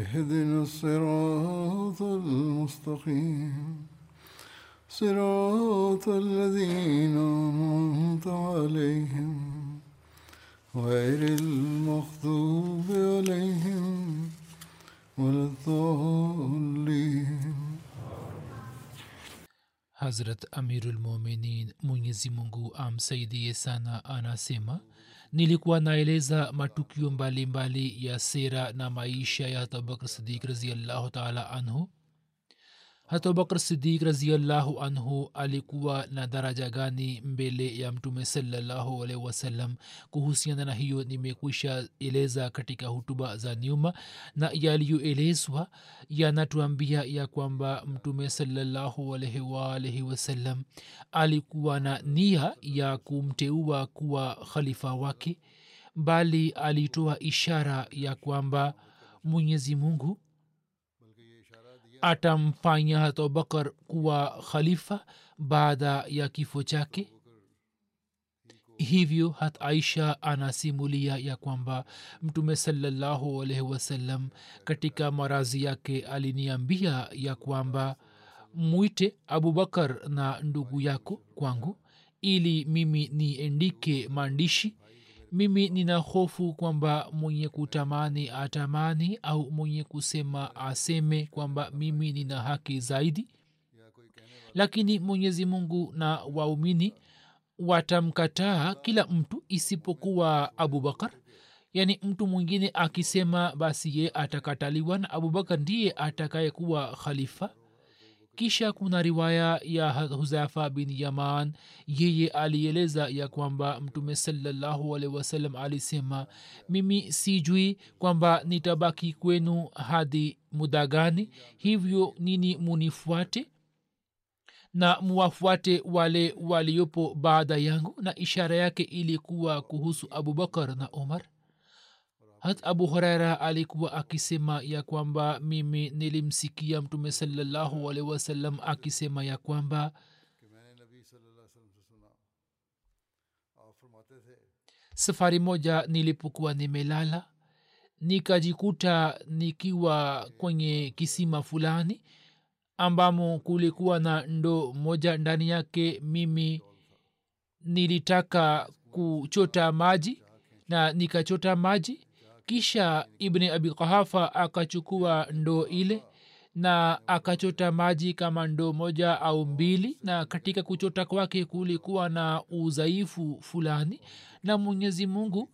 اهدنا الصراط المستقيم. صراط الذين أنعمت عليهم غير المغضوب عليهم ولا الضالين. حضرت أمير المؤمنين مونيزي منگو أم سيدي سانا آنا سيما nilikuwa naeleza matukio mbalimbali mbali ya sera na maisha ya abubakr sidik raziallahu taala anhu hata abubakr sidik raziallahu anhu alikuwa na daraja gani mbele ya mtume salallahu alaihi wasallam? Kuhusiana na hiyo nimekwisha eleza katika hutuba za nyuma na yaliyoelezwa yanatuambia ya kwamba mtume waalaihi wasallam alikuwa na nia ya kumteua kuwa khalifa wake bali alitoa ishara ya kwamba mwenyezi mungu atamfanya hata abubakar kuwa khalifa baada ya kifo chake? Hivyo hat aisha anasimulia ya kwamba mtume salallahu alaihi wasallam katika marazi yake aliniambia ya kwamba mwite abubakar na ndugu yako kwangu ili mimi niendike maandishi mimi nina hofu kwamba mwenye kutamani atamani au mwenye kusema aseme kwamba mimi nina haki zaidi. Lakini mwenyezi mungu na waumini watamkataa kila mtu isipokuwa abubakar yaani mtu mwingine akisema basi ye atakataliwa na abubakar ndiye atakayekuwa khalifa kisha kuna riwaya ya huzafa bin yaman. Yeye alieleza ya kwamba mtume salallahu alehi wasallam alisema mimi sijui kwamba nitabaki kwenu hadi muda gani hivyo nini munifuate? Na muwafuate wale waliopo baada yangu. Na ishara yake ilikuwa kuhusu abubakar na umar hat abu huraira alikuwa akisema ya kwamba mimi nilimsikia mtume salallahu alehi wasallam akisema ya kwamba safari moja nilipokuwa nimelala nikajikuta nikiwa kwenye kisima fulani ambamo kulikuwa na ndo moja ndani yake. Mimi nilitaka kuchota maji na nikachota maji kisha ibni abi qahafa akachukua ndoo ile na akachota maji kama ndoo moja au mbili na katika kuchota kwake kulikuwa na udhaifu fulani na mwenyezi mungu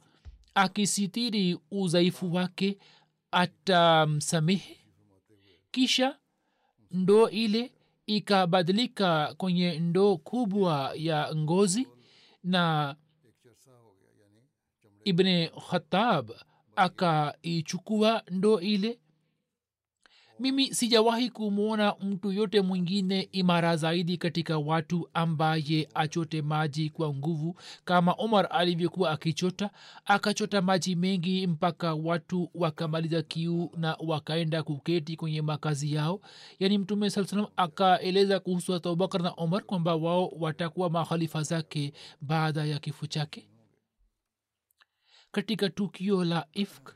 akisitiri udhaifu wake atamsamehe. Kisha ndoo ile ikabadilika kwenye ndoo kubwa ya ngozi na ibne khatab akaichukua ndo ile. Mimi sijawahi kumwona mtu yote mwingine imara zaidi katika watu ambaye achote maji kwa nguvu kama omar alivyokuwa akichota. Akachota maji mengi mpaka watu wakamaliza kiu na wakaenda kuketi kwenye makazi yao. Yaani mtume saa salam akaeleza kuhusu abubakar na omar kwamba wao watakuwa makhalifa zake baada ya kifo chake katika tukio la ifk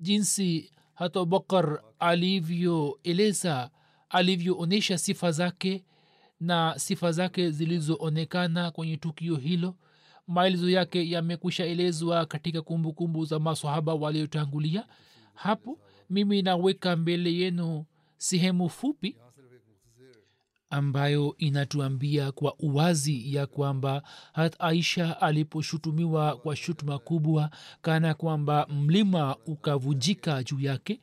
jinsi hata bakar alivyoeleza alivyoonyesha sifa zake na sifa zake zilizoonekana kwenye tukio hilo. Maelezo yake yamekwisha elezwa katika kumbukumbu za masahaba waliotangulia. Hapo mimi naweka mbele yenu sehemu fupi ambayo inatuambia kwa uwazi ya kwamba hat aisha aliposhutumiwa kwa shutuma kubwa kana kwamba mlima ukavujika juu yake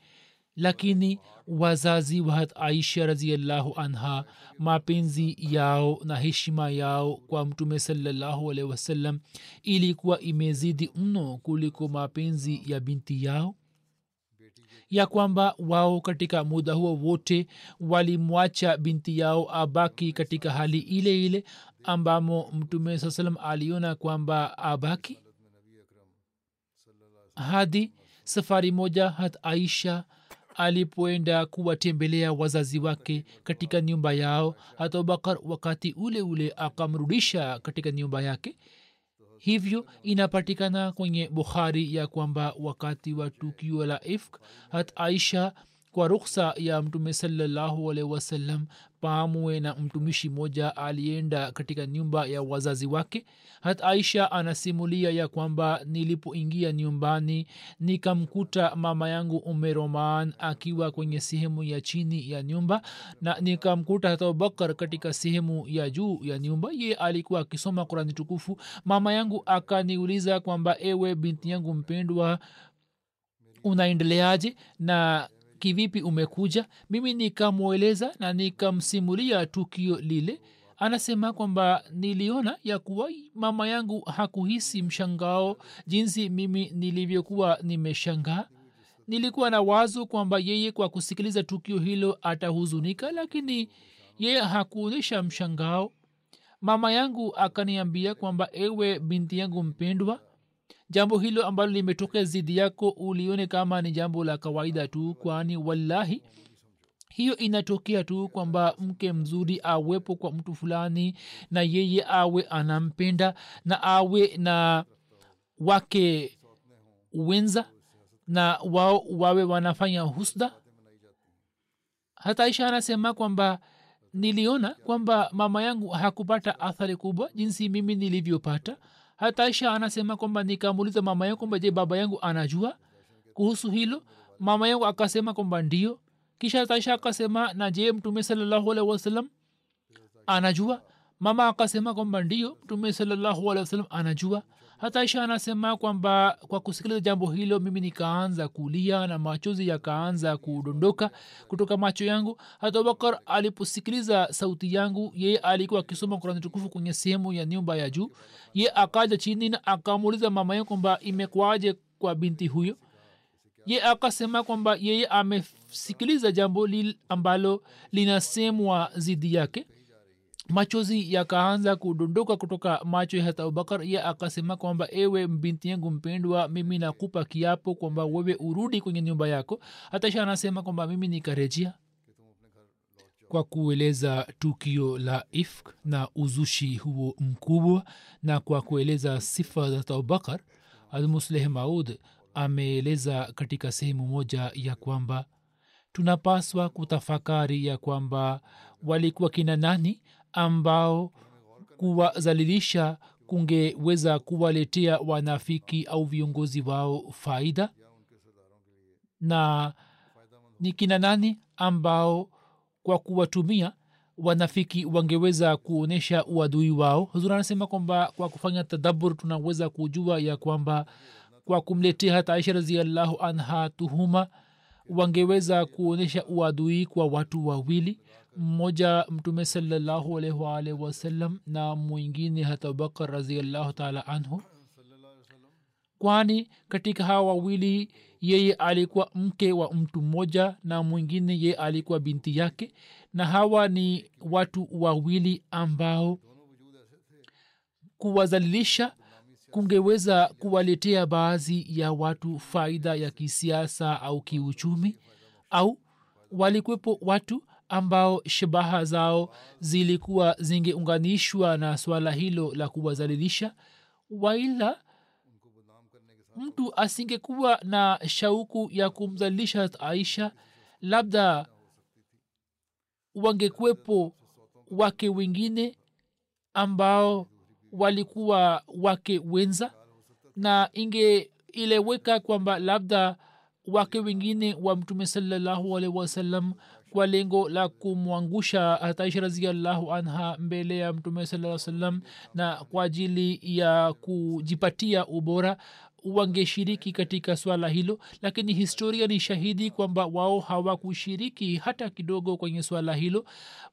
lakini wazazi wa hat aisha raziallahu anha mapenzi yao na heshima yao kwa mtume salallahu alehi wasallam ilikuwa imezidi mno kuliko mapenzi ya binti yao ya kwamba wao katika muda huo wote walimwacha binti yao abaki katika hali ile ile ambamo mtume saa salam aliona kwamba abaki. Hadi safari moja hat aisha alipoenda kuwatembelea wazazi wake katika nyumba yao hata abubakar wakati ule ule akamrudisha katika nyumba yake hivyo inapatikana kwenye bukhari ya kwamba wakati wa tukio la ifk hat aisha kwa ruksa ya mtume salallahu alaihi wasallam pamwe na mtumishi moja alienda katika nyumba ya wazazi wake. Hat aisha anasimulia ya kwamba nilipoingia nyumbani nikamkuta mama yangu umeroman akiwa kwenye sehemu ya chini ya nyumba na nikamkuta hata abubakar katika sehemu ya juu ya nyumba. Ye alikuwa akisoma kurani tukufu. Mama yangu akaniuliza kwamba ewe binti yangu mpendwa unaendeleaje? Na kivipi umekuja? Mimi nikamweleza na nikamsimulia tukio lile. Anasema kwamba niliona ya kuwa mama yangu hakuhisi mshangao jinsi mimi nilivyokuwa nimeshangaa. Nilikuwa na wazo kwamba yeye kwa kusikiliza tukio hilo atahuzunika lakini yeye hakuonyesha mshangao. Mama yangu akaniambia kwamba ewe binti yangu mpendwa jambo hilo ambalo limetokea zidi yako ulione kama ni jambo la kawaida tu kwani wallahi hiyo inatokea tu kwamba mke mzuri awepo kwa mtu fulani na yeye awe anampenda na awe na wake wenza na wao wawe wanafanya husda. Hata isha anasema kwamba niliona kwamba mama yangu hakupata athari kubwa jinsi mimi nilivyopata hata aisha anasema kwamba nikamuuliza mama yangu kwamba je baba yangu anajua kuhusu hilo? Mama yangu akasema kwamba ndio kisha taisha akasema na je mtume salallahu alehi wasallam anajua? Mama akasema kwamba ndio mtume salallahu alehi wasallam anajua hata isha anasema kwamba kwa kusikiliza jambo hilo mimi nikaanza kulia na machozi yakaanza kudondoka kutoka macho yangu. Hata abubakar aliposikiliza sauti yangu yeye alikuwa akisoma kurani tukufu kwenye sehemu ya nyumba ya juu. Ye akaja chini na akamuuliza mama yangu kwamba imekwaje kwa binti huyo? Ye akasema kwamba yeye amesikiliza jambo li ambalo linasemwa zidi yake machozi yakaanza kudondoka kutoka macho ya hata abubakar ye akasema kwamba ewe binti yangu mpendwa mimi nakupa kiapo kwamba wewe urudi kwenye nyumba yako. Hata sha anasema kwamba mimi nikarejea kwa kueleza tukio la ifk na uzushi huo mkubwa na kwa kueleza sifa za abubakar almusleh maud ameeleza katika sehemu moja ya kwamba tunapaswa kutafakari ya kwamba walikuwa kina nani ambao kuwazalilisha kungeweza kuwaletea wanafiki au viongozi wao faida. Na ni kina nani ambao kwa kuwatumia wanafiki wangeweza kuonyesha uadui wao? Huzuri anasema kwamba kwa kufanya tadabur tunaweza kujua ya kwamba kwa kumletea hata aisha raziallahu anha tuhuma wangeweza kuonyesha uadui kwa watu wawili mmoja mtume salallahu alaihi waalihi wasallam na mwingine hata abubakar raziallahu taala anhu. Kwani katika hawa wawili yeye alikuwa mke wa mtu mmoja na mwingine yeye alikuwa binti yake na hawa ni watu wawili ambao kuwazalilisha kungeweza kuwaletea baadhi ya watu faida ya kisiasa au kiuchumi? Au walikwepo watu ambao shabaha zao zilikuwa zingeunganishwa na swala hilo la kuwazalilisha? Waila mtu asingekuwa na shauku ya kumzalilisha aisha labda wangekwepo wake wengine ambao walikuwa wake wenza na ingeileweka kwamba labda wake wengine wa mtume salallahu alaihi wasallam kwa lengo la kumwangusha hataisha raziallahu anha mbele ya mtume saa salam na kwa ajili ya kujipatia ubora wangeshiriki katika swala hilo lakini historia ni shahidi kwamba wao hawakushiriki hata kidogo kwenye swala hilo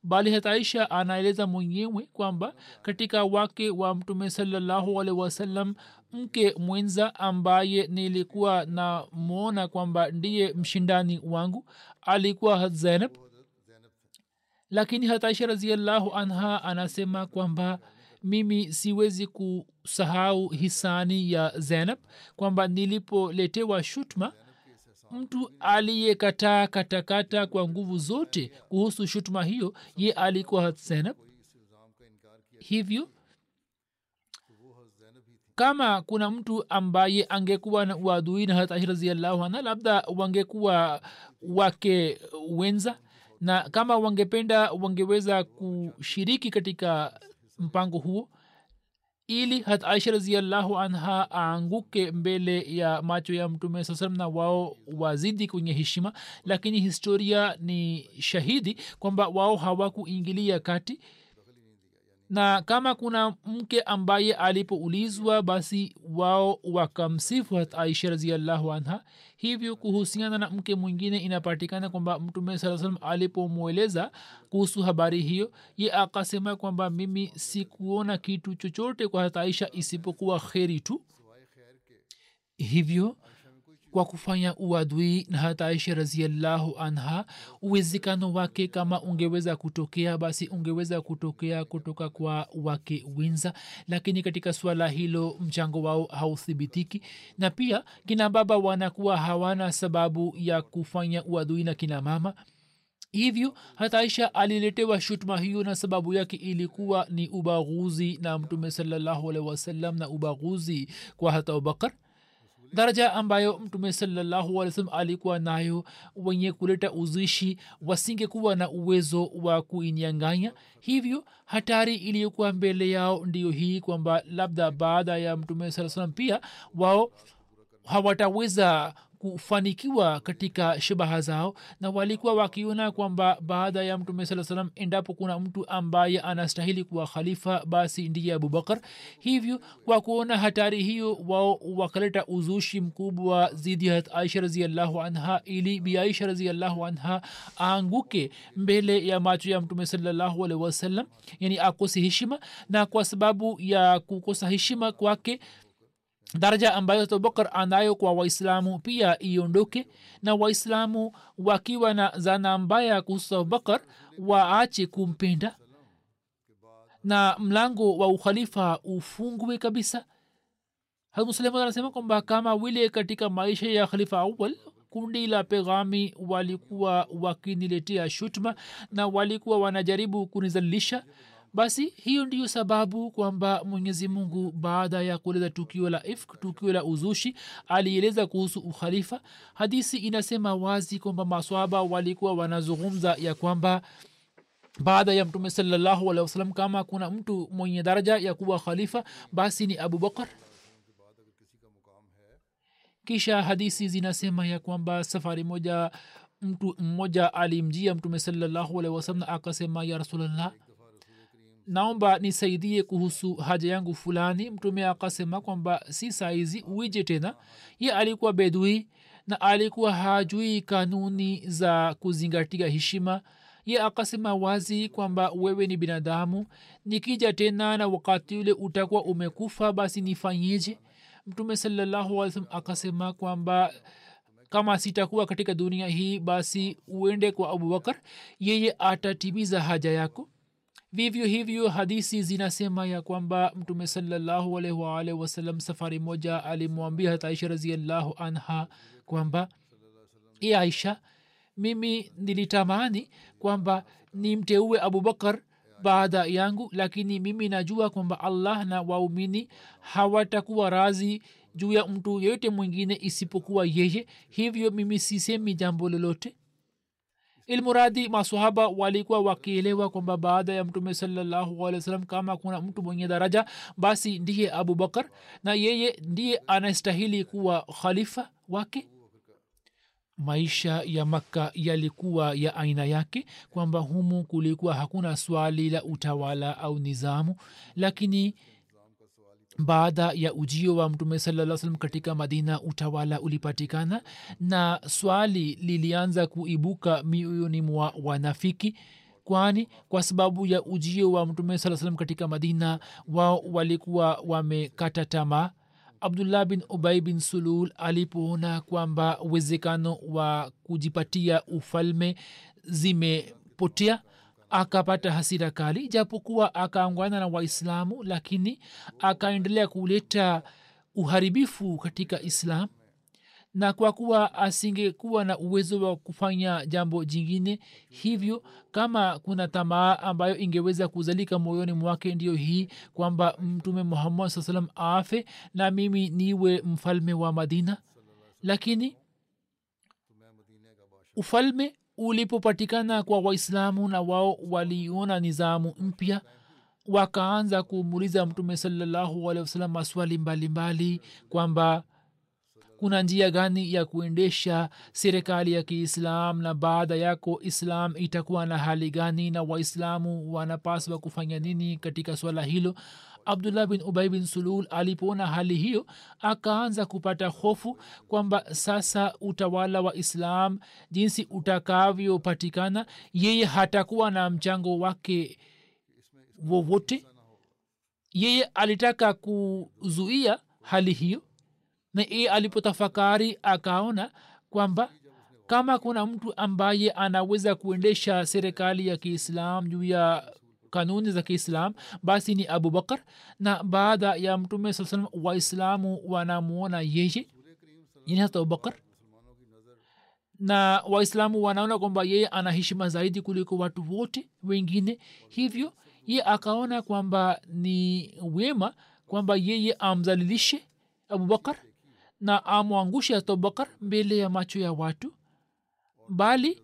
bali hataisha anaeleza mwenyewe kwamba katika wake wa mtume salallahu alaihi wasallam mke mwenza ambaye nilikuwa namwona kwamba ndiye mshindani wangu alikuwa zainab. Lakini hataisha raziallahu anha anasema kwamba mimi siwezi kusahau hisani ya zainab kwamba nilipoletewa shutma mtu aliyekataa katakata kwa nguvu zote kuhusu shutma hiyo ye alikuwa zainab. Hivyo kama kuna mtu ambaye angekuwa na uadui na hatashi raziallahu anha labda wangekuwa wake wenza na kama wangependa wangeweza kushiriki katika mpango huo ili hat aisha raziallahu anha aanguke mbele ya macho ya mtume saa salam na wao wazidi kwenye heshima. Lakini historia ni shahidi kwamba wao hawakuingilia kati na kama kuna mke ambaye alipoulizwa basi wao wakamsifu hat aisha raziallahu anha. Hivyo kuhusiana na mke mwingine inapatikana kwamba mtume saa salam alipomweleza kuhusu habari hiyo ye akasema kwamba mimi sikuona kitu chochote kwa hat aisha isipokuwa kheri tu. Hivyo kwa kufanya uadui na hata aisha raziallahu anha uwezekano wake kama ungeweza kutokea basi ungeweza kutokea kutoka kwa wake winza. Lakini katika suala hilo mchango wao hauthibitiki. Na pia kina baba wanakuwa hawana sababu ya kufanya uadui na kina mama. Hivyo hata aisha aliletewa shutma hiyo na sababu yake ilikuwa ni ubaguzi na mtume salallahu alaihi wasallam na ubaguzi kwa hata abubakar daraja ambayo mtume sallahualwasalam alikuwa nayo wenye kuleta uzishi wasingekuwa na uwezo wa kuinyanganya. Hivyo hatari iliyokuwa mbele yao ndiyo hii kwamba labda baada ya mtume saa salam pia wao hawataweza kufanikiwa katika shabaha zao na walikuwa wakiona kwamba baada ya mtume saa salam endapo kuna mtu ambaye anastahili kuwa khalifa basi ndiye abubakar hivyo kwa kuona hatari hiyo wao wakaleta uzushi mkubwa zidi ya aisha raziallahu anha ili biaisha raziallahu anha aanguke mbele ya macho ya mtume salallahu alehi wasallam yani akose heshima na kwa sababu ya kukosa heshima kwake daraja ambayo abubakar anayo kwa waislamu pia iondoke na waislamu wakiwa na zana mbaya kuhusu abubakar waache kumpenda. Na mlango wa ukhalifa ufungwe kabisa. Hamuslemu anasema kwamba kama vile katika maisha ya khalifa awal kundi la peghami walikuwa wakiniletea shutma na walikuwa wanajaribu kunizalisha basi hiyo ndiyo sababu kwamba mwenyezi mungu baada ya kueleza tukio la ifk tukio la uzushi alieleza kuhusu ukhalifa. Hadisi inasema wazi kwamba maswaba walikuwa wanazungumza ya kwamba baada ya mtume salallahu alehi wasalam kama kuna mtu mwenye daraja ya kuwa khalifa basi ni abubakar kisha hadisi zinasema ya kwamba safari moja mtu mmoja alimjia mtume salallahu alehi wasalam akasema ya rasulllah naomba nisaidie kuhusu haja yangu fulani. Mtume akasema kwamba si saizi uije tena. Ye alikuwa bedui na alikuwa hajui kanuni za kuzingatia heshima. Ye akasema wazi kwamba wewe ni binadamu. Nikija tena na wakati ule utakuwa umekufa basi nifanyeje? Mtume sallahualwasalam akasema kwamba kama sitakuwa katika dunia hii basi uende kwa abubakar yeye atatimiza haja yako vivyo hivyo hadisi zinasema ya kwamba mtume salallahu wasalam safari moja alimwambia hata aisha raziallahu anha kwamba i aisha mimi nilitamani kwamba nimteue abubakar baada yangu lakini mimi najua kwamba allah na waumini hawatakuwa razi juu ya mtu yeyote mwingine isipokuwa yeye. Hivyo mimi sisemi jambo lolote ilmuradi masahaba walikuwa wakielewa kwamba baada ya mtume alih kama kuna mtu mwenye daraja basi ndiye abubakar na yeye ndiye anastahili kuwa khalifa wake. Maisha ya makka yalikuwa ya aina yake kwamba humu kulikuwa hakuna swali la utawala au nizamu lakini baada ya ujio wa mtume salaa salam katika madina utawala ulipatikana na swali lilianza kuibuka mioyoni mwa wanafiki kwani kwa sababu ya ujio wa mtume saa salam katika madina wao walikuwa wamekata tamaa. Abdullah bin ubai bin sulul alipoona kwamba uwezekano wa kujipatia ufalme zimepotea akapata hasira kali japokuwa akaangwana na waislamu lakini akaendelea kuleta uharibifu katika islam. Na kwa kuwa asingekuwa na uwezo wa kufanya jambo jingine hivyo kama kuna tamaa ambayo ingeweza kuzalika moyoni mwake ndiyo hii kwamba mtume muhammad saa salam afe na mimi niwe mfalme wa madina. Lakini ufalme ulipopatikana kwa waislamu na wao waliona nizamu mpya wakaanza kumuuliza mtume salallahu alehi wasalam maswali mbalimbali kwamba kuna njia gani ya kuendesha serikali ya kiislam na baada yako islam itakuwa na hali gani na waislamu wanapaswa kufanya nini katika swala hilo? Abdullah bin ubai bin sulul alipoona hali hiyo akaanza kupata hofu kwamba sasa utawala wa islam jinsi utakavyopatikana yeye hatakuwa na mchango wake wowote. Yeye alitaka kuzuia hali hiyo na yeye alipotafakari akaona kwamba kama kuna mtu ambaye anaweza kuendesha serikali ya kiislam juu ya kanuni za kiislam basi ni abubakar na baada ya mtume saa salam waislamu wanamwona yeye yani hata abubakar na waislamu wanaona kwamba yeye ana heshima zaidi kuliko watu wote wengine. Hivyo ye akaona kwamba ni wema kwamba yeye amzalilishe abubakar na amwangushe abubakar mbele ya macho ya watu bali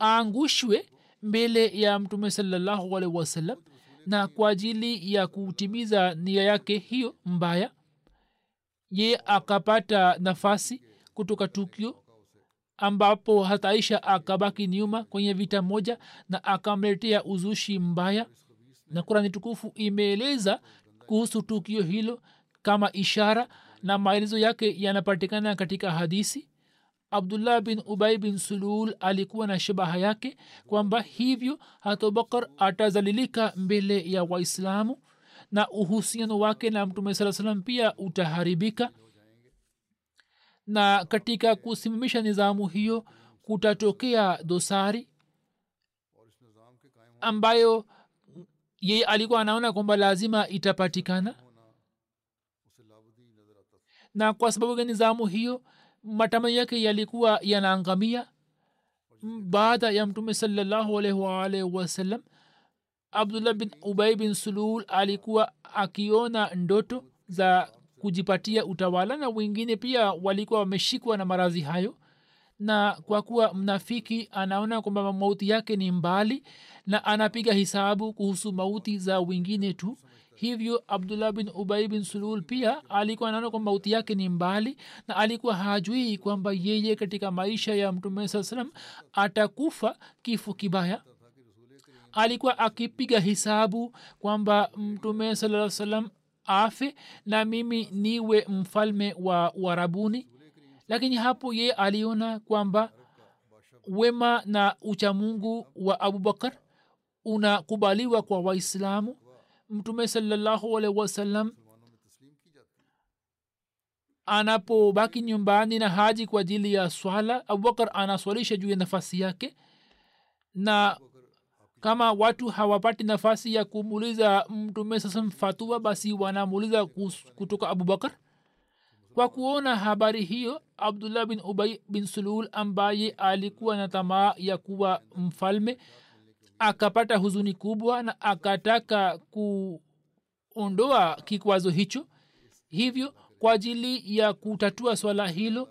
aangushwe mbele ya mtume salallahu alaihi wasallam na kwa ajili ya kutimiza nia yake hiyo mbaya ye akapata nafasi kutoka tukio ambapo hata aisha akabaki nyuma kwenye vita moja na akamletea uzushi mbaya na kurani tukufu imeeleza kuhusu tukio hilo kama ishara na maelezo yake yanapatikana katika hadisi abdullah bin ubai bin sulul alikuwa na shabaha yake kwamba hivyo hatobakar atazalilika mbele ya waislamu na uhusiano wake na mtume saa salam pia utaharibika. Na katika kusimamisha nizamu hiyo kutatokea dosari ambayo yeye alikuwa anaona kwamba lazima itapatikana na kwa sababu ya nizamu hiyo? Matamanio yake yalikuwa yanaangamia. Baada ya mtume salallahu alaihi waalihi wasallam abdullah bin ubai bin sulul alikuwa akiona ndoto za kujipatia utawala na wengine pia walikuwa wameshikwa na maradhi hayo. Na kwa kuwa mnafiki anaona kwamba mauti yake ni mbali na anapiga hisabu kuhusu mauti za wengine tu hivyo abdullah bin ubai bin sulul pia alikuwa anaona kwamba mauti yake ni mbali na alikuwa hajui kwamba yeye katika maisha ya mtume saa salam atakufa kifo kibaya. Alikuwa akipiga hisabu kwamba mtume saa salam afe na mimi niwe mfalme wa warabuni lakini hapo yeye aliona kwamba wema na uchamungu wa abubakar unakubaliwa kwa waislamu mtume salallahu alaihi wasallam anapobaki nyumbani na haji kwa ajili ya swala abubakar anaswalisha juu ya nafasi yake. Na kama watu hawapati nafasi ya kumuuliza mtume sasa fatua basi wanamuuliza kutoka abubakar kwa kuona habari hiyo abdullah bin ubai bin sulul ambaye alikuwa na tamaa ya kuwa mfalme akapata huzuni kubwa na akataka kuondoa kikwazo hicho. Hivyo kwa ajili ya kutatua swala hilo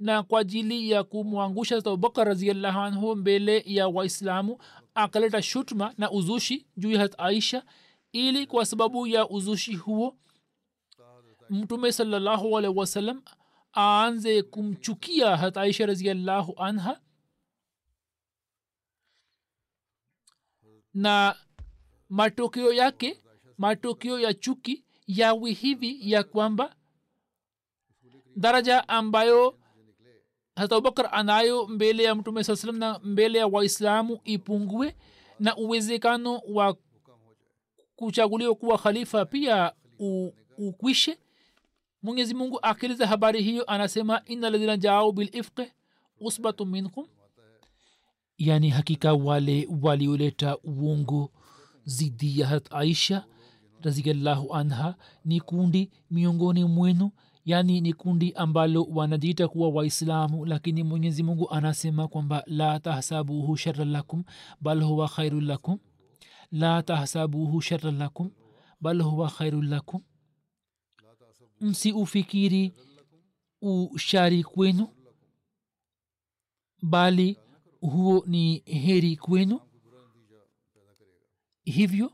na kwa ajili ya kumwangusha abubakar raziallahu anhu mbele ya waislamu akaleta shutma na uzushi juu ya aisha ili kwa sababu ya uzushi huo mtume salallahu alaihi wasallam aanze kumchukia hata aisha raziallahu anha na matokeo yake matokeo ya chuki yawi hivi ya kwamba daraja ambayo hata abubakar anayo mbele ya mtume saa salam na mbele ya waislamu ipungue na uwezekano wa kuchaguliwa kuwa khalifa pia u, ukwishe. Mwenyezi mungu akiliza habari hiyo anasema ina ladhina jaau bilifqi usbatu minkum yani hakika wale walioleta uongo zidi ya hat aisha raziallahu anha ni kundi miongoni mwenu yani ni kundi ambalo wanajiita kuwa waislamu lakini mwenyezi mungu anasema kwamba la tahsabuhu shara lakum bal huwa khairu lakum. La tahsabuhu shara lakum bal huwa khairu lakum. Msiufikiri ushari kwenu bali huo ni heri kwenu? Hivyo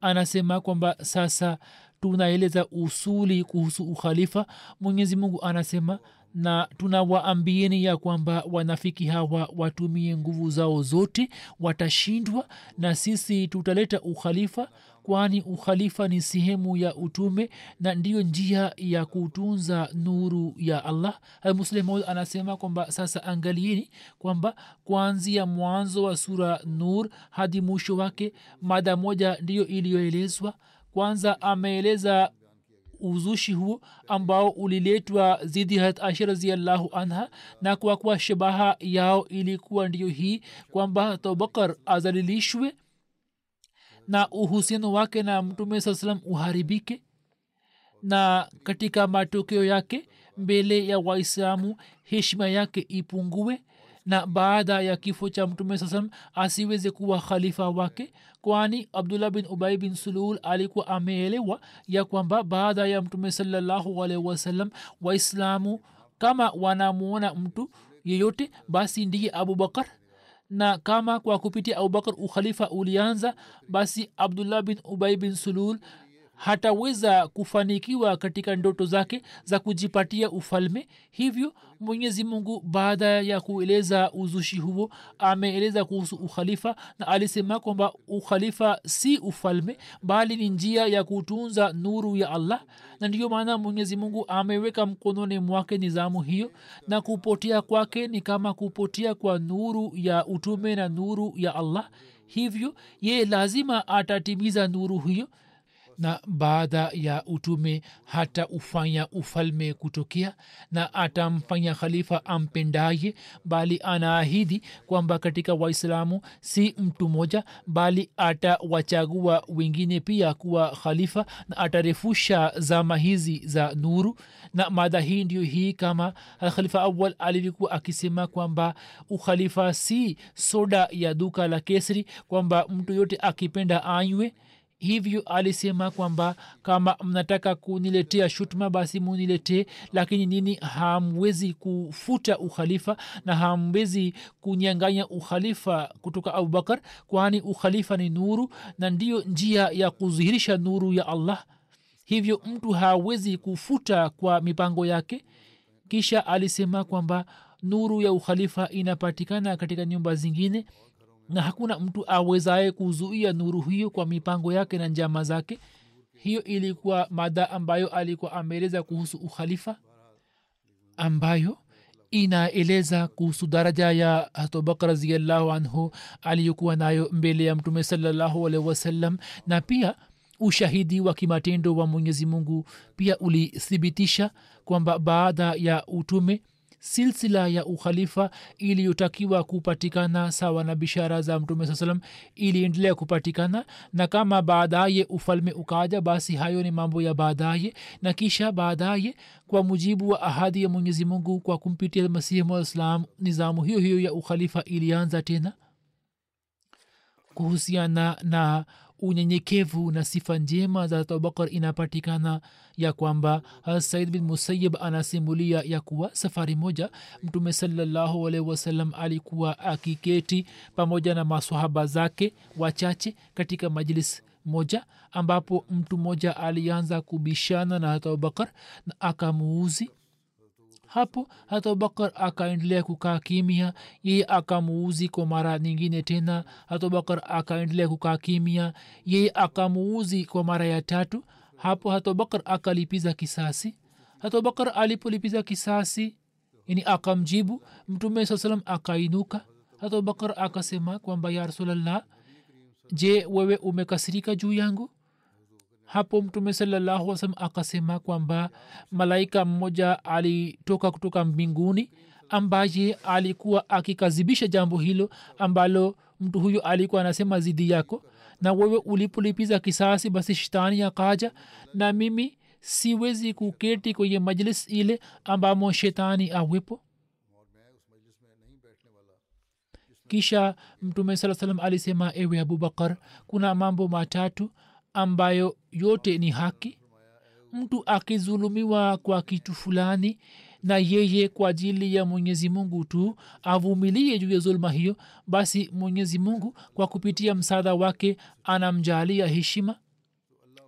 anasema kwamba sasa tunaeleza usuli kuhusu ukhalifa. Mwenyezi mungu anasema na tunawaambieni ya kwamba wanafiki hawa watumie nguvu zao zote watashindwa na sisi tutaleta ukhalifa kwani ukhalifa ni sehemu ya utume na ndiyo njia ya kutunza nuru ya allah. Muslimod anasema kwamba sasa angalieni kwamba kuanzia mwanzo wa sura nur hadi mwisho wake mada moja ndiyo iliyoelezwa. Kwanza ameeleza uzushi huo ambao uliletwa zidi hat aisha raziallahu anha na kwa kuwa shabaha yao ilikuwa ndiyo hii kwamba abubakar azalilishwe na uhusiano wake na mtume saa salam uharibike? Na katika matokeo yake mbele ya waislamu heshima yake ipungue? Na baada ya kifo cha mtume saa salam asiweze kuwa khalifa wake? Kwani abdullah bin ubai bin sulul alikuwa ameelewa ya kwamba baada ya mtume salallahu alaihi wasallam waislamu kama wanamwona mtu yeyote basi ndiye abubakar na kama kwa kupitia abubakar ukhalifa ulianza basi abdullah bin ubai bin sulul hataweza kufanikiwa katika ndoto zake za kujipatia ufalme. Hivyo mwenyezi mungu baada ya kueleza uzushi huo ameeleza kuhusu ukhalifa na alisema kwamba ukhalifa si ufalme bali ni njia ya kutunza nuru ya allah. Na ndiyo maana mwenyezi mungu ameweka mkononi mwake nizamu hiyo na kupotea kwake ni kama kupotea kwa nuru ya utume na nuru ya allah. Hivyo ye lazima atatimiza nuru hiyo na baada ya utume hata ufanya ufalme kutokea na atamfanya khalifa ampendaye bali anaahidi kwamba katika waislamu si mtu mmoja bali atawachagua wengine pia kuwa khalifa na atarefusha zama hizi za nuru. Na mada hii ndio hii kama khalifa awal alivyokuwa akisema kwamba ukhalifa si soda ya duka la kesri kwamba mtu yote akipenda anywe hivyo alisema kwamba kama mnataka kuniletea shutma basi muniletee lakini nini hamwezi kufuta ukhalifa na hamwezi kunyanganya ukhalifa kutoka abubakar kwani ukhalifa ni nuru na ndiyo njia ya kudhihirisha nuru ya allah. Hivyo mtu hawezi kufuta kwa mipango yake. Kisha alisema kwamba nuru ya ukhalifa inapatikana katika nyumba zingine na hakuna mtu awezaye kuzuia nuru hiyo kwa mipango yake na njama zake. Hiyo ilikuwa mada ambayo alikuwa ameeleza kuhusu ukhalifa ambayo inaeleza kuhusu daraja ya abubakar raziallahu anhu aliyokuwa nayo mbele ya mtume salallahu alaihi wasallam. Na pia ushahidi wa kimatendo wa mwenyezi mungu pia ulithibitisha kwamba baada ya utume silsila ya ukhalifa iliyotakiwa kupatikana sawa na bishara za mtume saa salam iliendelea kupatikana. Na kama baadaye ufalme ukaja basi hayo ni mambo ya baadaye. Na kisha baadaye kwa mujibu wa ahadi ya mwenyezi mungu kwa kumpitia masihi mwaislam nizamu hiyo hiyo ya ukhalifa ilianza tena. Kuhusiana na unyenyekevu na sifa njema za abubakar inapatikana ya kwamba said bin musayib anasimulia ya kuwa safari moja mtume salallahu alaihi alikuwa akiketi pamoja na masahaba zake wachache katika majlis moja ambapo mtu mmoja alianza kubishana na hata abubakar na akamuuzi hapo hata abubakar akaendelea kukaa kimya yeye akamuuzi kwa mara nyingine tena hata abubakar akaendelea kukaa kimya yeye akamuuzi kwa mara ya tatu hapo hata abubakar akalipiza kisasi. Hata abubakar alipolipiza kisasi yani akamjibu mtume saa salam akainuka. Hata abubakar akasema kwamba ya rasulllah je wewe umekasirika juu yangu hapo mtume salallahu wasalam akasema kwamba malaika mmoja alitoka kutoka mbinguni ambaye alikuwa akikazibisha jambo hilo ambalo mtu huyo alikuwa anasema zidi yako. Na wewe ulipolipiza kisasi basi shetani akaja na mimi siwezi kuketi kwenye majlis ile ambamo shetani awepo. Kisha mtume saa salam alisema ewe abubakar kuna mambo matatu ambayo yote ni haki. Mtu akizulumiwa kwa kitu fulani na yeye kwa ajili ya mwenyezi mungu tu avumilie juu ya zuluma hiyo basi mwenyezi mungu kwa kupitia msaada wake anamjalia heshima.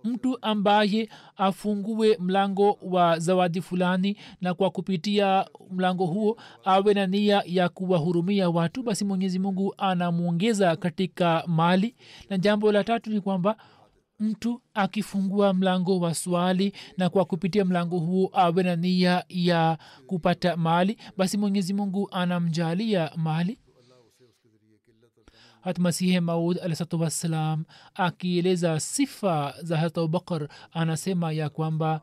Mtu ambaye afungue mlango wa zawadi fulani na kwa kupitia mlango huo awe na nia ya kuwahurumia watu basi mwenyezi mungu anamwongeza katika mali. Na jambo la tatu ni kwamba mtu akifungua mlango wa swali na kwa kupitia mlango huo awe na nia ya kupata mali basi mwenyezi mungu anamjalia mali. Hat masihi maud alahsatu wassalam akieleza sifa za hata abubakar anasema ya kwamba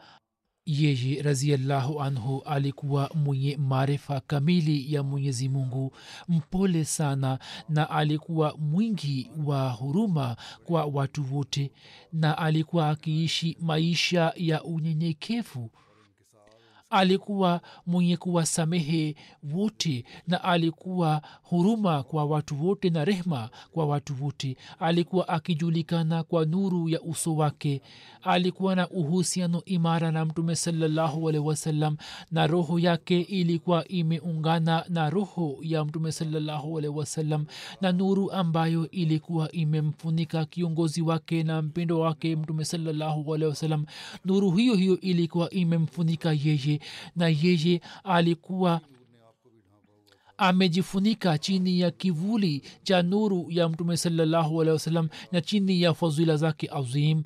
yeye raziallahu anhu alikuwa mwenye maarifa kamili ya mwenyezi mungu mpole sana na alikuwa mwingi wa huruma kwa watu wote na alikuwa akiishi maisha ya unyenyekevu alikuwa mwenye kuwasamehe wote na alikuwa huruma kwa watu wote na rehma kwa watu wote. Alikuwa akijulikana kwa nuru ya uso wake. Alikuwa na uhusiano imara na mtume salallahu alaihi wasallam na roho yake ilikuwa imeungana na roho ya mtume salallahu alaihi wasallam na nuru ambayo ilikuwa imemfunika kiongozi wake na mpendo wake mtume salallahu alaihi wasallam. Nuru hiyo hiyo ilikuwa imemfunika yeye na yeye alikuwa amejifunika chini ya kivuli cha nuru ya mtume salallahu alehi wasallam na chini ya fadhila zake azim.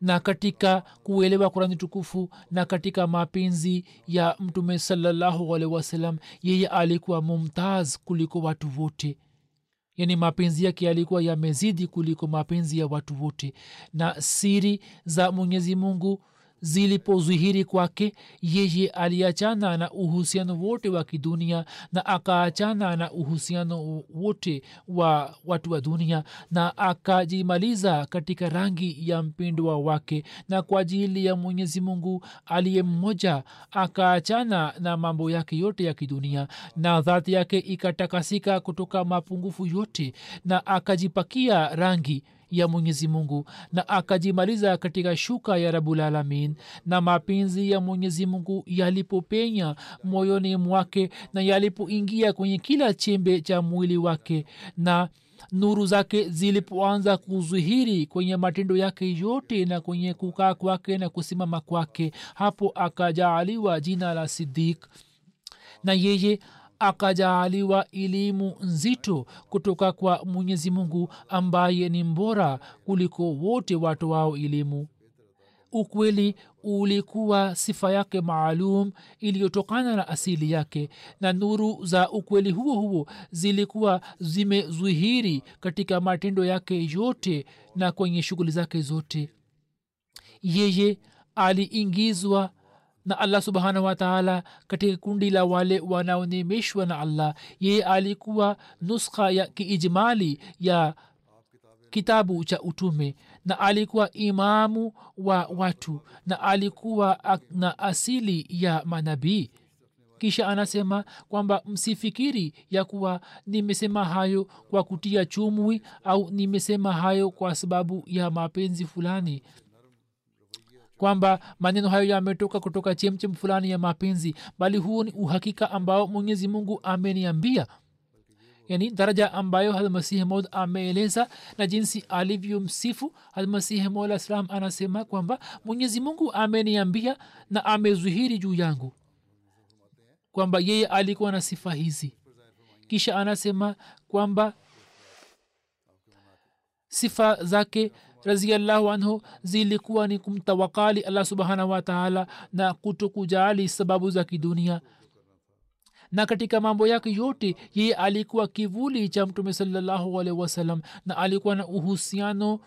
Na katika kuelewa kurani tukufu na katika mapenzi ya mtume salallahu alehi wasallam yeye alikuwa mumtaz kuliko watu wote. Yani mapenzi yake yalikuwa yamezidi kuliko mapenzi ya watu wote. Na siri za mwenyezi mungu zilipozihiri kwake yeye aliachana na uhusiano wote wa kidunia na akaachana na uhusiano wote wa watu wa dunia na akajimaliza katika rangi ya mpindwa wake. Na kwa ajili ya mwenyezi mungu aliye mmoja akaachana na mambo yake yote ya kidunia na dhati yake ikatakasika kutoka mapungufu yote na akajipakia rangi ya mwenyezi mungu na akajimaliza katika shuka ya rabulalamin na mapenzi ya mwenyezi mungu yalipopenya moyoni mwake na yalipoingia kwenye kila chembe cha mwili wake na nuru zake zilipoanza kuzihiri kwenye matendo yake yote na kwenye kukaa kwake na kusimama kwake hapo akajaaliwa jina la sidik na yeye akajaaliwa elimu nzito kutoka kwa mwenyezi mungu ambaye ni mbora kuliko wote watu wao elimu. Ukweli ulikuwa sifa yake maalum iliyotokana na asili yake na nuru za ukweli huo huo zilikuwa zimezwihiri katika matendo yake yote na kwenye shughuli zake zote. Yeye aliingizwa na allah subhanahu wataala katika kundi la wale wanaonemeshwa na allah. Yeye alikuwa nuskha ya kiijmali ya kitabu cha utume na alikuwa imamu wa watu na alikuwa na asili ya manabii. Kisha anasema kwamba msifikiri ya kuwa nimesema hayo kwa kutia chumwi au nimesema hayo kwa sababu ya mapenzi fulani kwamba maneno hayo yametoka kutoka chemchem fulani ya mapenzi bali huo ni uhakika ambao mwenyezi mungu ameniambia. Yani daraja ambayo hadmasihi mod ameeleza na jinsi alivyomsifu hadmasihi salam anasema kwamba mwenyezi mungu ameniambia na amezuhiri juu yangu kwamba yeye alikuwa na sifa hizi. Kisha anasema kwamba sifa zake raziallahu anhu zilikuwa ni kumtawakali allah subhanahu wataala na kutokujali sababu za kidunia. Na katika mambo yake yote yeye alikuwa kivuli cha mtume salallahu alaihi wasallam na alikuwa na uhusiano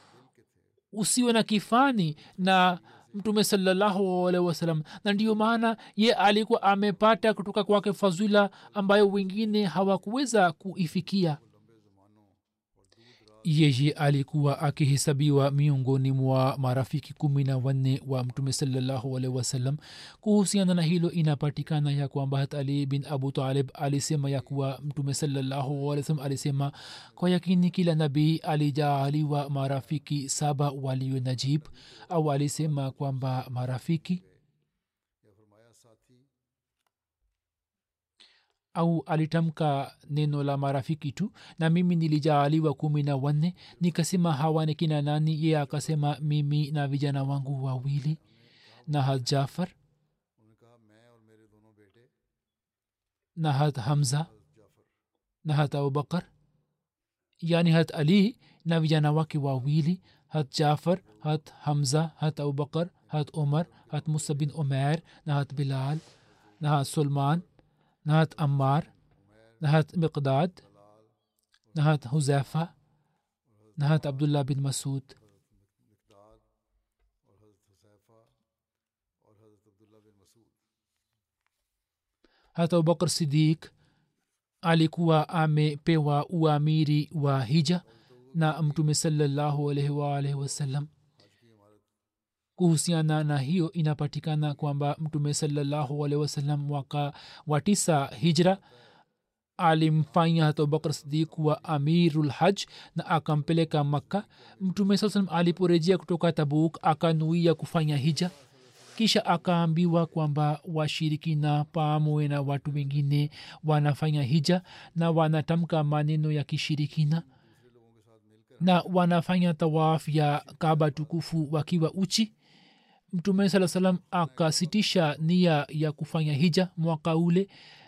usiwe na kifani na mtume salallahu alaihi wasallam. Na ndiyo maana ye alikuwa amepata kutoka kwake fadhila ambayo wengine hawakuweza kuifikia yeye alikuwa akihesabiwa miongoni mwa marafiki kumi na wanne wa mtume salallahu wasallam. Kuhusiana na hilo inapatikana ya kwamba hat ali bin abu talib alisema ya kuwa mtume salallahu alisema kwa yakini kila nabii alijaaliwa marafiki saba walio najib. Au alisema kwamba marafiki au alitamka neno la marafiki tu na mimi nilijaaliwa kumi na wanne nikasema hawa ni kina nani? Ye akasema mimi na vijana wangu wawili nahad jafar nahad hamza nahad abubakar yani had ali na vijana wake wawili had jafar had hamza had abubakar had umar had musa bin umair nahad bilal nahad sulman نهات أمار نهات مقداد نهات حذافة نهات عبد الله بن مسعود. حضرت أبو بکر صدیق علی کوا آم پیوا أو امیری و ہیجا نا امٹو میں صلی اللہ علیہ وآلہ وسلم. Kuhusiana na hiyo inapatikana kwamba mtume sawasalam mwaka wa tisa hijra alimfanya hata abubakar sidik wa amirul haj na akampeleka makka. Mtume saa salam aliporejea kutoka tabuk akanuia kufanya hija. Kisha akaambiwa kwamba washirikina pamwe na watu wengine wanafanya hija na wanatamka maneno ya kishirikina na wanafanya tawaf ya kaba tukufu wakiwa uchi mtume saa salam akasitisha nia ya kufanya hija mwaka ule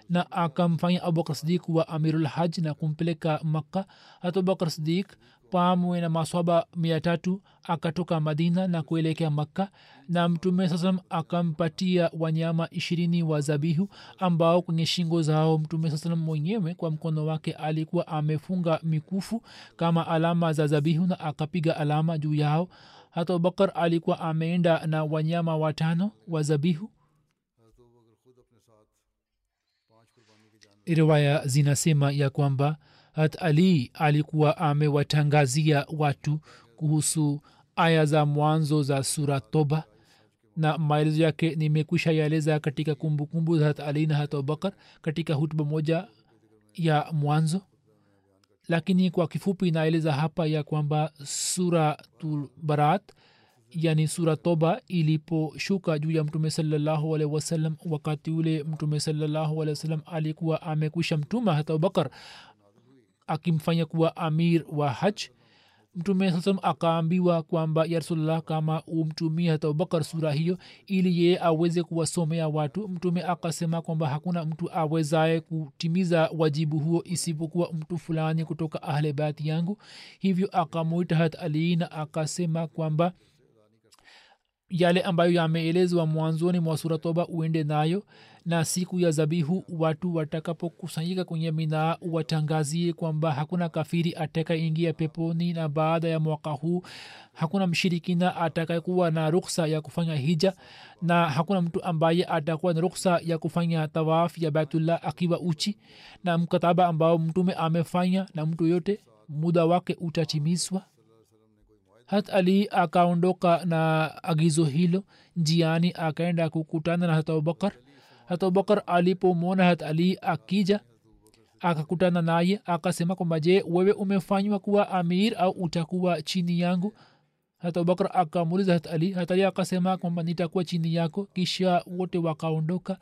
na akamfanya abubakar sidik wa amirul na kumpeleka makka. Hata abubakar sidik pamwe na maswaba mia tatu akatoka madina na kuelekea makka. Na mtume saa salam akampatia wanyama ishirini wa zabihu ambao kwenye shingo zao mtume saa salam mwenyewe kwa mkono wake alikuwa amefunga mikufu kama alama za zabihu na akapiga alama juu yao hata abubakar alikuwa ameenda na wanyama watano wa zabihu? Riwaya zinasema ya kwamba hat ali alikuwa amewatangazia watu kuhusu aya za mwanzo za sura toba na maelezo yake nimekwisha yaeleza katika kumbukumbu za hat ali na hat abubakar katika hutuba moja ya mwanzo lakini kwa kifupi inaeleza hapa ya kwamba suratul barat yani sura toba iliposhuka juu ya mtume salallahu alehi wasallam wakati ule mtume salallahu alehi wasallam alikuwa amekwisha mtuma hata abubakar akimfanya kuwa amir wa haj mtume saa salam akaambiwa kwamba ya rasulllah kama umtumie hata abubakar sura hiyo ili yeye aweze kuwasomea watu mtume akasema kwamba hakuna mtu awezaye kutimiza wajibu huo isipokuwa mtu fulani kutoka ahle baati yangu. Hivyo akamwita hat aliina akasema kwamba yale ambayo yameelezwa mwanzoni mwa sura toba uende nayo. na siku ya zabihu watu watakapokusanyika kwenye minaa watangazie kwamba hakuna kafiri atakaingia peponi na baada ya mwaka huu hakuna mshirikina atakayekuwa na ruksa ya kufanya hija na hakuna mtu ambaye atakuwa na ruksa ya kufanya tawaf ya baitullah akiwa uchi na mkataba ambao mtume amefanya na mtu yote muda wake utatimizwa. Hat ali akaondoka na agizo hilo njiani akaenda kukutana na hata abubakar hata abubakar alipomwona hat ali akija akakutana naye akasema kwamba je wewe umefanywa kuwa amir au utakuwa chini yangu? Hata abubakar akamuliza hat ali hat ali akasema kwamba nitakuwa chini yako. Kisha wote wakaondoka.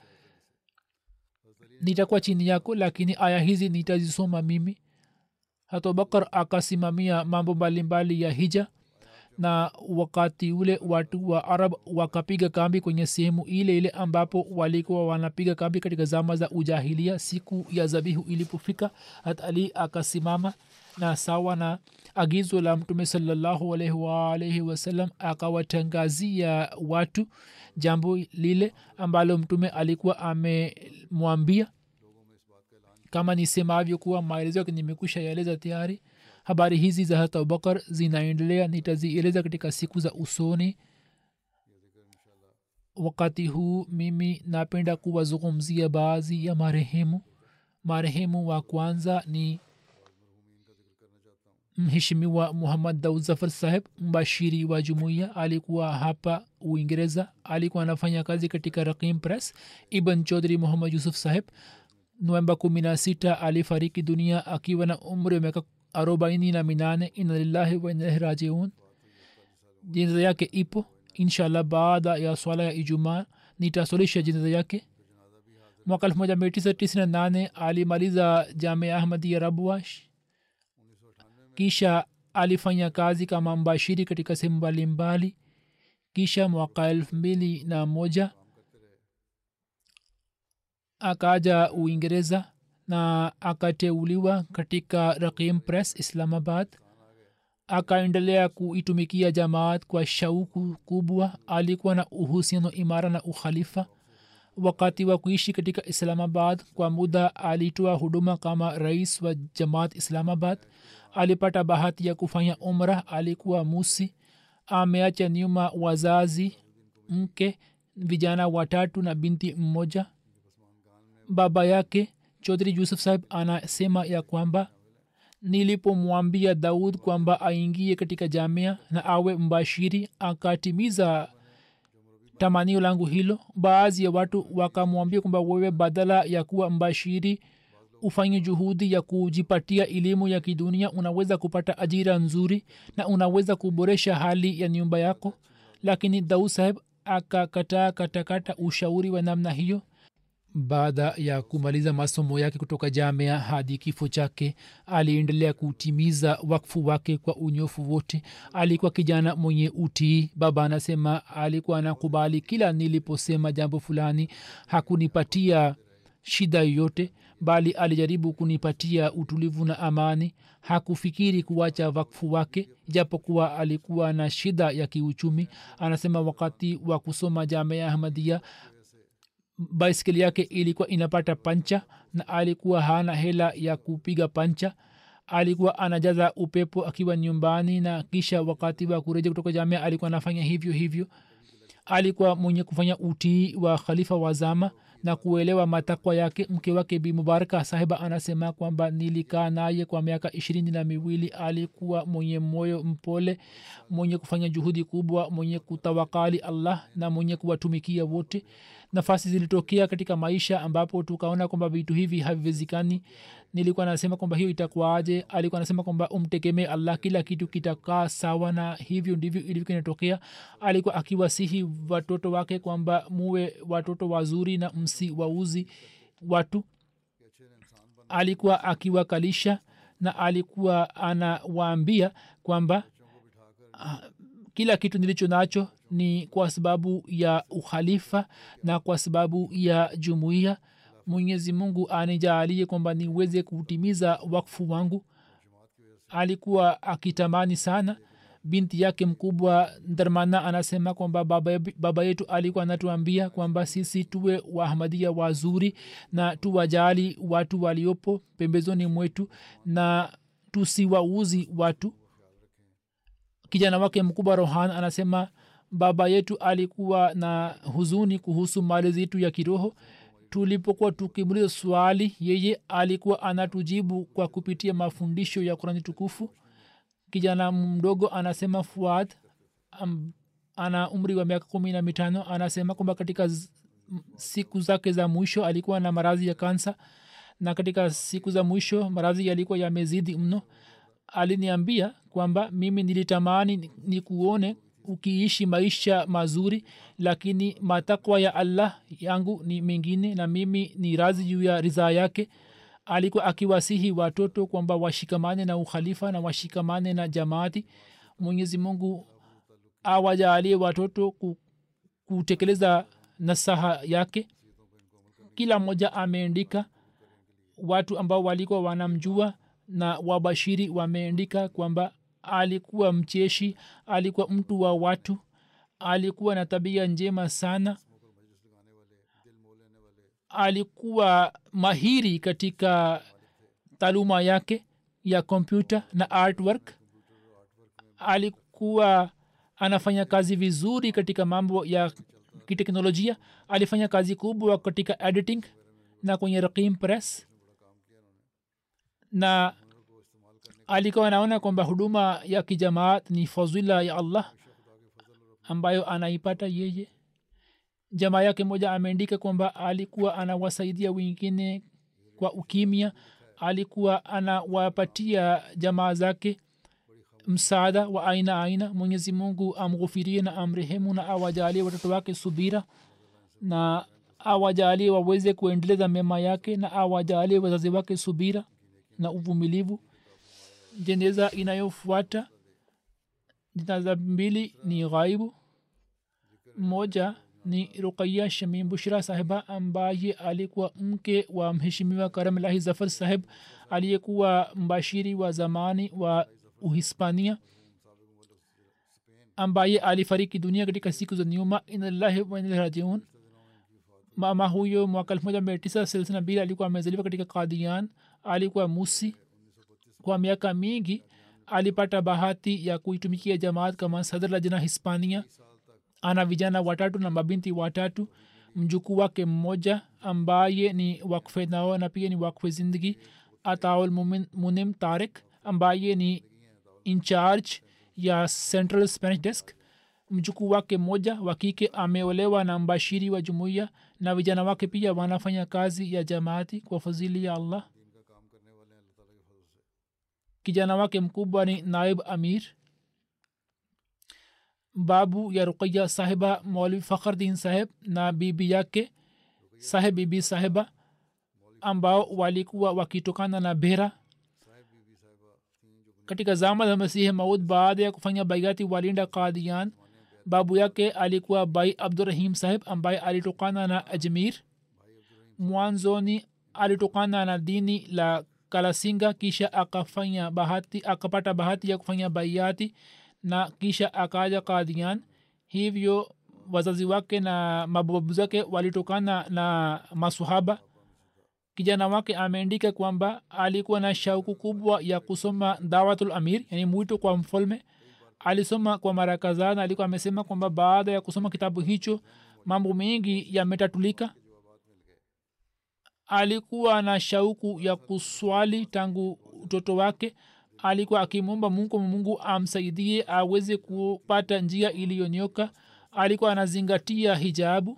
Nitakuwa chini yako lakini aya hizi nitazisoma mimi. Hata abubakar akasimamia mambo mbalimbali ya hija na wakati ule watu wa arab wakapiga kambi kwenye sehemu ile ile ambapo walikuwa wanapiga kambi katika zama za ujahilia siku ya zabihu ilipofika. Hat ali akasimama na sawa na agizo la mtume salallahu wasallam akawatangazia watu jambo lile ambalo mtume alikuwa amemwambia. Kama nisemavyo kuwa maelezo yake nimekusha yaeleza tayari habari hizi za hata abubakar zinaendelea nitazieleza katika siku za usoni. Wakati huu mimi napenda kuwazungumzia baadhi ya marehemu. Marehemu wa kwanza ni mheshimiwa muhammad daud zafar saheb mbashiri wa jumuiya. Alikuwa hapa uingereza. Alikuwa anafanya kazi katika rakim press. Ibn chaudhri muhammad yusuf saheb. Novemba kumi na sita alifariki dunia akiwa na umri wa miaka arobaini na minane inalillahi wainalahi rajiun. Jeneza yake ipo inshallah baada ya swala ya ijumaa nitasolisha jeneza yake. Mwaka elfu moja mia tisa tisini na nane alimaliza jamia ahmadi ya rabwash kisha alifanya kazi kama mbashiri katika sehemu mbalimbali. Kisha mwaka elfu mbili na moja akaja uingereza na akateuliwa katika rakim press islamabad. Akaendelea kuitumikia jamaat kwa shauku kubwa. Alikuwa na uhusiano imara na ukhalifa. Wakati wa kuishi katika islamabad kwa muda alitoa huduma kama rais wa jamaat islamabad. Alipata bahati ya kufanya umra. Alikuwa musi. Ameacha nyuma wazazi mke vijana watatu na binti mmoja. Baba yake chodhri yusuf sahib anasema ya kwamba nilipomwambia daud kwamba aingie katika jamia na awe mbashiri akatimiza tamanio langu hilo baadhi ya watu wakamwambia kwamba wewe badala ya kuwa mbashiri ufanye juhudi ya kujipatia elimu ya kidunia unaweza kupata ajira nzuri na unaweza kuboresha hali ya nyumba yako. Lakini daud saheb akakataa katakata ushauri wa namna hiyo baada ya kumaliza masomo yake kutoka jamea hadi kifo chake aliendelea kutimiza wakfu wake kwa unyofu wote. Alikuwa kijana mwenye utii. Baba anasema alikuwa anakubali kila niliposema jambo fulani. Hakunipatia shida yoyote bali alijaribu kunipatia utulivu na amani. Hakufikiri kuacha wakfu wake japokuwa alikuwa na shida ya kiuchumi. Anasema wakati wa kusoma jamea ahmadia baiskeli yake ilikuwa inapata pancha na alikuwa hana hela ya kupiga pancha. Alikuwa anajaza upepo akiwa nyumbani na kisha wakati wa kureja kutoka jamia alikuwa anafanya hivyo hivyo. Alikuwa mwenye kufanya utii wa khalifa wa zama na kuelewa matakwa yake. Mke wake bi mubaraka sahiba anasema kwamba nilikaa naye kwa miaka ishirini na miwili. Alikuwa mwenye moyo mpole mwenye kufanya juhudi kubwa mwenye kutawakali allah na mwenye kuwatumikia wote nafasi zilitokea katika maisha ambapo tukaona kwamba vitu hivi haviwezekani. Nilikuwa nasema kwamba hiyo itakuwaje? Alikuwa anasema kwamba umtegemee allah kila kitu kitakaa sawa na hivyo ndivyo ilivyo inatokea alikuwa akiwasihi watoto wake kwamba muwe watoto wazuri na msi wauzi watu. Alikuwa akiwakalisha na alikuwa anawaambia kwamba uh, kila kitu nilicho nacho ni kwa sababu ya ukhalifa na kwa sababu ya jumuiya. Mwenyezi mungu anijaalie kwamba niweze kutimiza wakfu wangu. Alikuwa akitamani sana. Binti yake mkubwa dharmana anasema kwamba baba, baba yetu alikuwa anatuambia kwamba sisi tuwe waahmadia wazuri na tuwajali watu waliopo pembezoni mwetu na tusiwauzi watu. Kijana wake mkubwa rohan anasema baba yetu alikuwa na huzuni kuhusu mali zetu ya kiroho. Tulipokuwa tukimuliza swali yeye alikuwa anatujibu kwa kupitia mafundisho ya kurani tukufu. Kijana mdogo anasema fuad um, ana umri wa miaka kumi na mitano anasema kwamba katika z, siku zake za mwisho alikuwa na maradhi ya kansa na katika siku za mwisho maradhi yalikuwa yamezidi mno. Aliniambia kwamba mimi nilitamani ni kuone ukiishi maisha mazuri lakini matakwa ya allah yangu ni mengine na mimi ni razi juu ya ridhaa yake. Alikuwa akiwasihi watoto kwamba washikamane na ukhalifa na washikamane na jamaati. Mwenyezi mungu awajaalie watoto ku- kutekeleza nasaha yake. Kila mmoja ameandika watu ambao walikuwa wanamjua na wabashiri wameandika kwamba alikuwa mcheshi alikuwa mtu wa watu alikuwa na tabia njema sana alikuwa mahiri katika taaluma yake ya kompyuta na artwork alikuwa anafanya kazi vizuri katika mambo ya kiteknolojia alifanya kazi kubwa katika editing na kwenye rakim press na alikuwa anaona kwamba huduma ya kijamaat ni fadhila ya allah ambayo anaipata yeye. Jamaa yake moja ameandika kwamba alikuwa anawasaidia wengine kwa ukimya alikuwa anawapatia jamaa zake msaada wa aina aina. Mwenyezi mungu amghufirie na amrehemu na awajalie watoto wake subira na awajalie waweze kuendeleza mema yake na awajalie wazazi wake subira na uvumilivu jeneza inayofuata jinaza mbili ni ghaibu. Moja ni ruqaya shamim bushra sahiba ambaye alikuwa mke wa mheshimiwa karamlahi zafar saheb aliyekuwa mbashiri wa zamani wa uhispania ambaye alifariki dunia katika siku za nyuma. Inalahi wanilrajiun mama huyo mwaka elfu moja mia tisa thelathini na mbili alikuwa amezaliwa katika kadian alikuwa musi kwa miaka mingi alipata bahati ya kuitumikia jamaat kama sadr lajna hispania. Ana vijana watatu na mabinti watatu mjukuu wake mmoja ambaye ni wakfe nao na pia ni wakfe zindigi ataul munim tarik ambaye ni incharge ya central spanish desk. Mjukuu wake mmoja wa kike ameolewa na mbashiri wa jumuiya na vijana wake pia wanafanya kazi ya jamaati kwa fadhili ya allah kijana wake mkubwa ni naib amir. Babu ya ruqaya sahiba maulvi fakhrdin saheb na bibi yake saheb bibi sahiba ambao walikuwa wakitokana na bera. Katika zama za masihi maud baada ya kufanya baiati walinda kadian babu yake alikuwa bai abdurahim saheb ambaye alitokana na ajmir. Mwanzoni alitokana na dini la kalasinga kisha akafanya bahati akapata bahati ya kufanya baiati na kisha akaja kadian hivyo wazazi wake na mababu zake walitokana na masuhaba kijana wake ameandika kwamba alikuwa na shauku kubwa ya kusoma dawatul amir yani mwito kwa mfalme. Alisoma kwa mara kadhaa na alikuwa amesema kwamba baada ya kusoma kitabu hicho mambo mengi yametatulika alikuwa na shauku ya kuswali tangu utoto wake. Alikuwa akimwomba mungu mungu amsaidie aweze kupata njia iliyonyoka. Alikuwa anazingatia hijabu.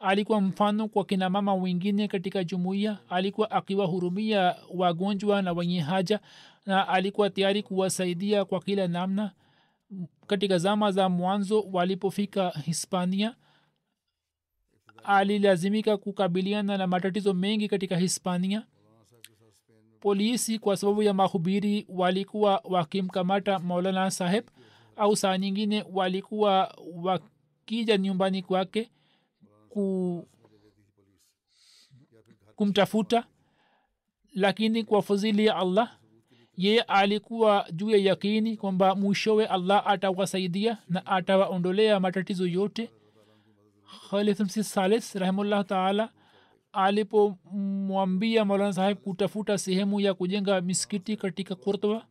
Alikuwa mfano kwa kina mama wengine katika jumuiya. Alikuwa akiwahurumia wagonjwa na wenye haja na alikuwa tayari kuwasaidia kwa kila namna. Katika zama za mwanzo walipofika hispania alilazimika kukabiliana na matatizo mengi katika hispania. Polisi kwa sababu ya mahubiri walikuwa wakimkamata maulana saheb au saa nyingine walikuwa wakija nyumbani kwake ku, kumtafuta. Lakini kwa fuzili ya allah yeye alikuwa juu ya yakini kwamba mwishowe allah atawasaidia na atawaondolea matatizo yote khalifmsi salis rahimullah taala alipomwambia maulana saheb kutafuta sehemu ya kujenga miskiti katika kurtwa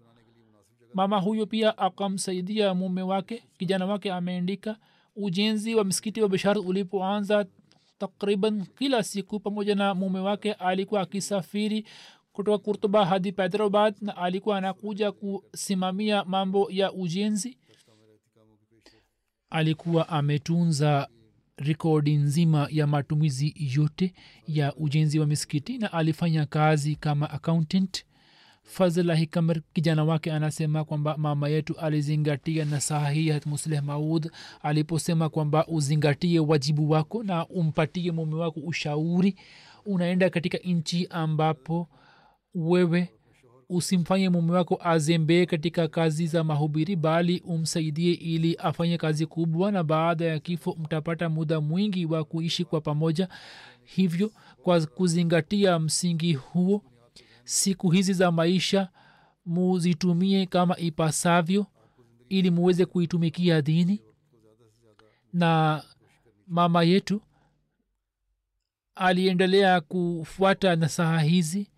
mama huyo pia akamsaidia mume wake kijana wake ameandika ujenzi wa msikiti wa bishar ulipoanza takriban kila siku pamoja na mume wake alikuwa akisafiri kutoka kurtuba hadi hyderabad na alikuwa anakuja kusimamia mambo ya ujenzi alikuwa ametunza rekodi nzima ya matumizi yote ya ujenzi wa misikiti na alifanya kazi kama accountant. Fazlahi kamar kijana wake anasema kwamba mama yetu alizingatia nasaha hii hat musleh maud aliposema kwamba uzingatie wajibu wako na umpatie mume wako ushauri. Unaenda katika nchi ambapo wewe usimfanye mume wako azembee katika kazi za mahubiri bali umsaidie ili afanye kazi kubwa na baada ya kifo mtapata muda mwingi wa kuishi kwa pamoja. Hivyo kwa kuzingatia msingi huo siku hizi za maisha muzitumie kama ipasavyo ili muweze kuitumikia dini. Na mama yetu aliendelea kufuata nasaha hizi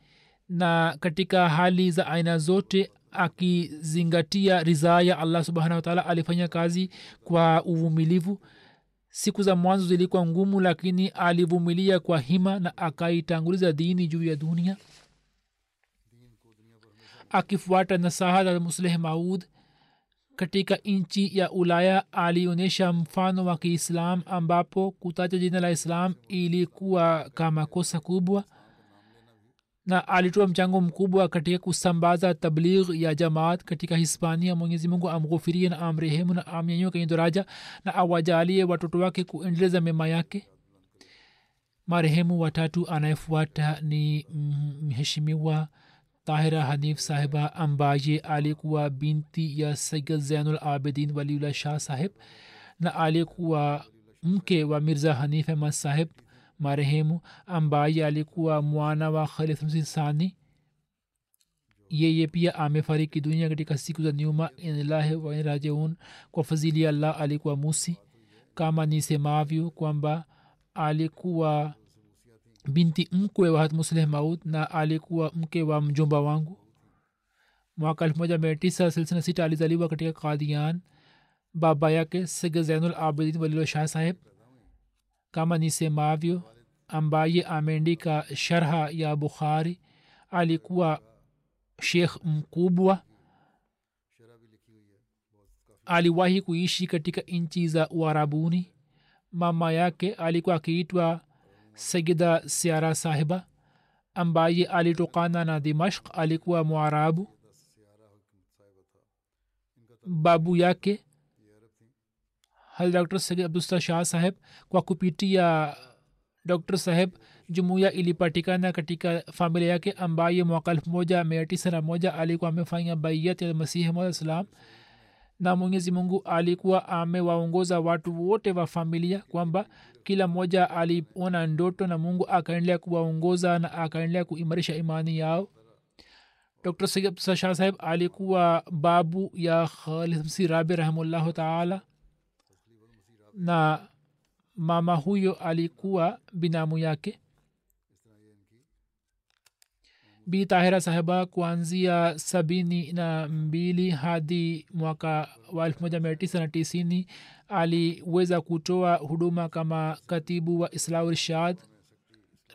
na katika hali za aina zote akizingatia ridhaa ya allah subhanahu wataala alifanya kazi kwa uvumilivu. Siku za mwanzo zilikuwa ngumu lakini alivumilia kwa hima na akaitanguliza dini juu ya dunia. Akifuata nasaha za musleh maud katika nchi ya ulaya alionyesha mfano wa kiislam ambapo kutaja jina la islam ilikuwa kama kosa kubwa na alitoa mchango mkubwa katika kusambaza tabligh ya jamaat katika hispania. Mwenyezi mungu amghufirie na amrehemu na amnyanyue kwenye daraja na awajalie watoto wake kuendeleza mema yake. Marehemu watatu anayefuata ni mheshimiwa tahira hanif sahiba ambaye alikuwa binti ya sayid zainul abidin waliullah shah sahib na alikuwa mke wa mirza hanif ahmad sahib marehemu ambaye alikuwa mwana wa khalid sani yeye pia amefariki dunia katika siku za nyuma inlahi wairajiun kwa fadhili ya allah alikuwa musi kama nisemavyo kwamba alikuwa binti mkwe wa musleh maud na alikuwa mke wa mjomba wangu mwaka elfu moja mia tisa silsina sita alizaliwa katika kadian baba yake sig zainul abidin walilo shah saheb kama nisemavyo ambaye ameandika sharha ya bukhari alikuwa shekh mkubwa. Aliwahi kuishi katika nchi za uarabuni. Mama yake alikuwa akiitwa sayida siara sahiba ambaye alitokana na dimashk alikuwa mwarabu. Babu yake hal dr. Sayid abdusta shah saheb kwa kupitia dr saheb jumuiya ilipatikana katika familia yake ambaye mwaka elfu moja mia tisa na moja alikuwa amefanya baiyat ya masihi mad salam na mwenyezi mungu alikuwa amewaongoza watu wote wa familia kwamba kila mmoja aliona ndoto na mungu akaendelea kuwaongoza na akaendelea kuimarisha imani yao dr sayid shah saheb alikuwa babu ya khalidmsi rabi rahimullahu taala na mama huyo alikuwa binamu yake? Bi tahira sahiba kuanzia sabini na mbili hadi mwaka wa elfu moja mia tisa na tisini aliweza kutoa huduma kama katibu wa islaurshad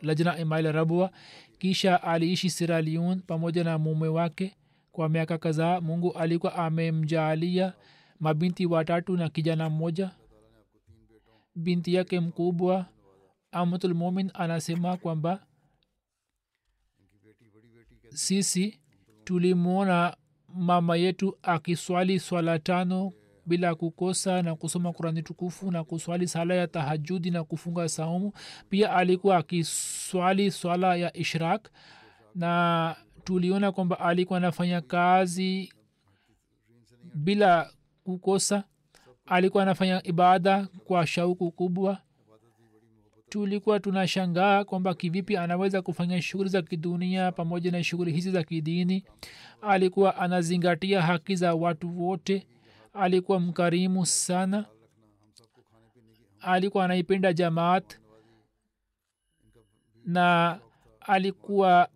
lajna imail rabwa kisha aliishi siraliun pamoja na mume wake. Kwa miaka kadhaa mungu alikuwa amemjaalia mabinti watatu na kijana mmoja binti yake mkubwa amatulmumin anasema kwamba sisi tulimwona mama yetu akiswali swala tano bila kukosa na kusoma kurani tukufu na kuswali sala ya tahajudi na kufunga saumu. Pia alikuwa akiswali swala ya ishrak na tuliona kwamba alikuwa anafanya kazi bila kukosa alikuwa anafanya ibada kwa shauku kubwa. Tulikuwa tunashangaa kwamba kivipi anaweza kufanya shughuli za kidunia pamoja na shughuli hizi za kidini. Alikuwa anazingatia haki za watu wote. Alikuwa mkarimu sana. Alikuwa anaipenda jamaat. Na alikuwa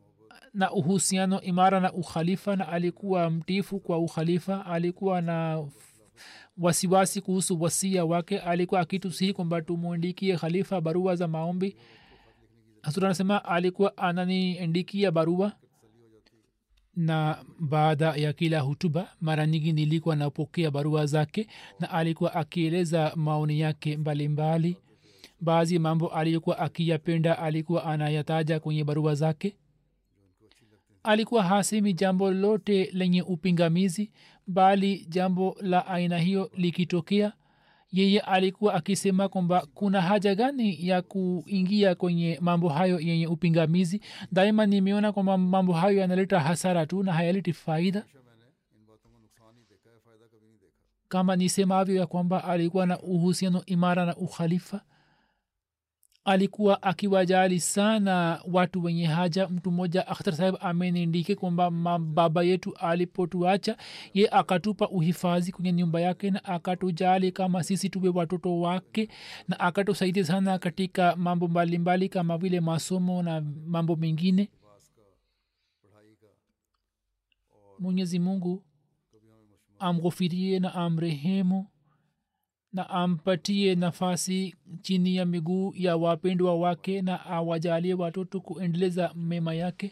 na uhusiano imara na ukhalifa na alikuwa mtifu kwa ukhalifa. Alikuwa na wasiwasi kuhusu wasia wake. Alikuwa akitusihi kwamba tumwandikie khalifa barua za maombi. Hasura anasema alikuwa ananiandikia barua na baada ya kila hutuba mara nyingi nilikuwa napokea barua zake na alikuwa akieleza maoni yake mbalimbali. Baadhi ya mambo aliyokuwa akiyapenda alikuwa anayataja kwenye barua zake alikuwa hasemi jambo lote lenye upingamizi bali jambo la aina hiyo likitokea yeye alikuwa akisema kwamba kuna haja gani ya kuingia kwenye mambo hayo yenye upingamizi. Daima nimeona kwamba mambo hayo yanaleta hasara tu na hayaleti faida. Kama nisemavyo ya kwamba alikuwa na uhusiano imara na ukhalifa alikuwa akiwajali sana watu wenye haja. Mtu mmoja akhtar sahib ameniandike kwamba baba yetu alipotuacha ye akatupa uhifadhi kwenye nyumba yake na akatujali kama sisi tuwe watoto wake na akatusaidia sana katika mambo mbalimbali kama vile masomo na mambo mengine. Mwenyezi mungu amghofirie na amrehemu na ampatie nafasi chini ya miguu ya wapendwa wake na awajalie watoto kuendeleza mema yake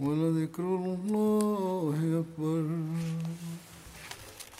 ولذكر الله أكبر.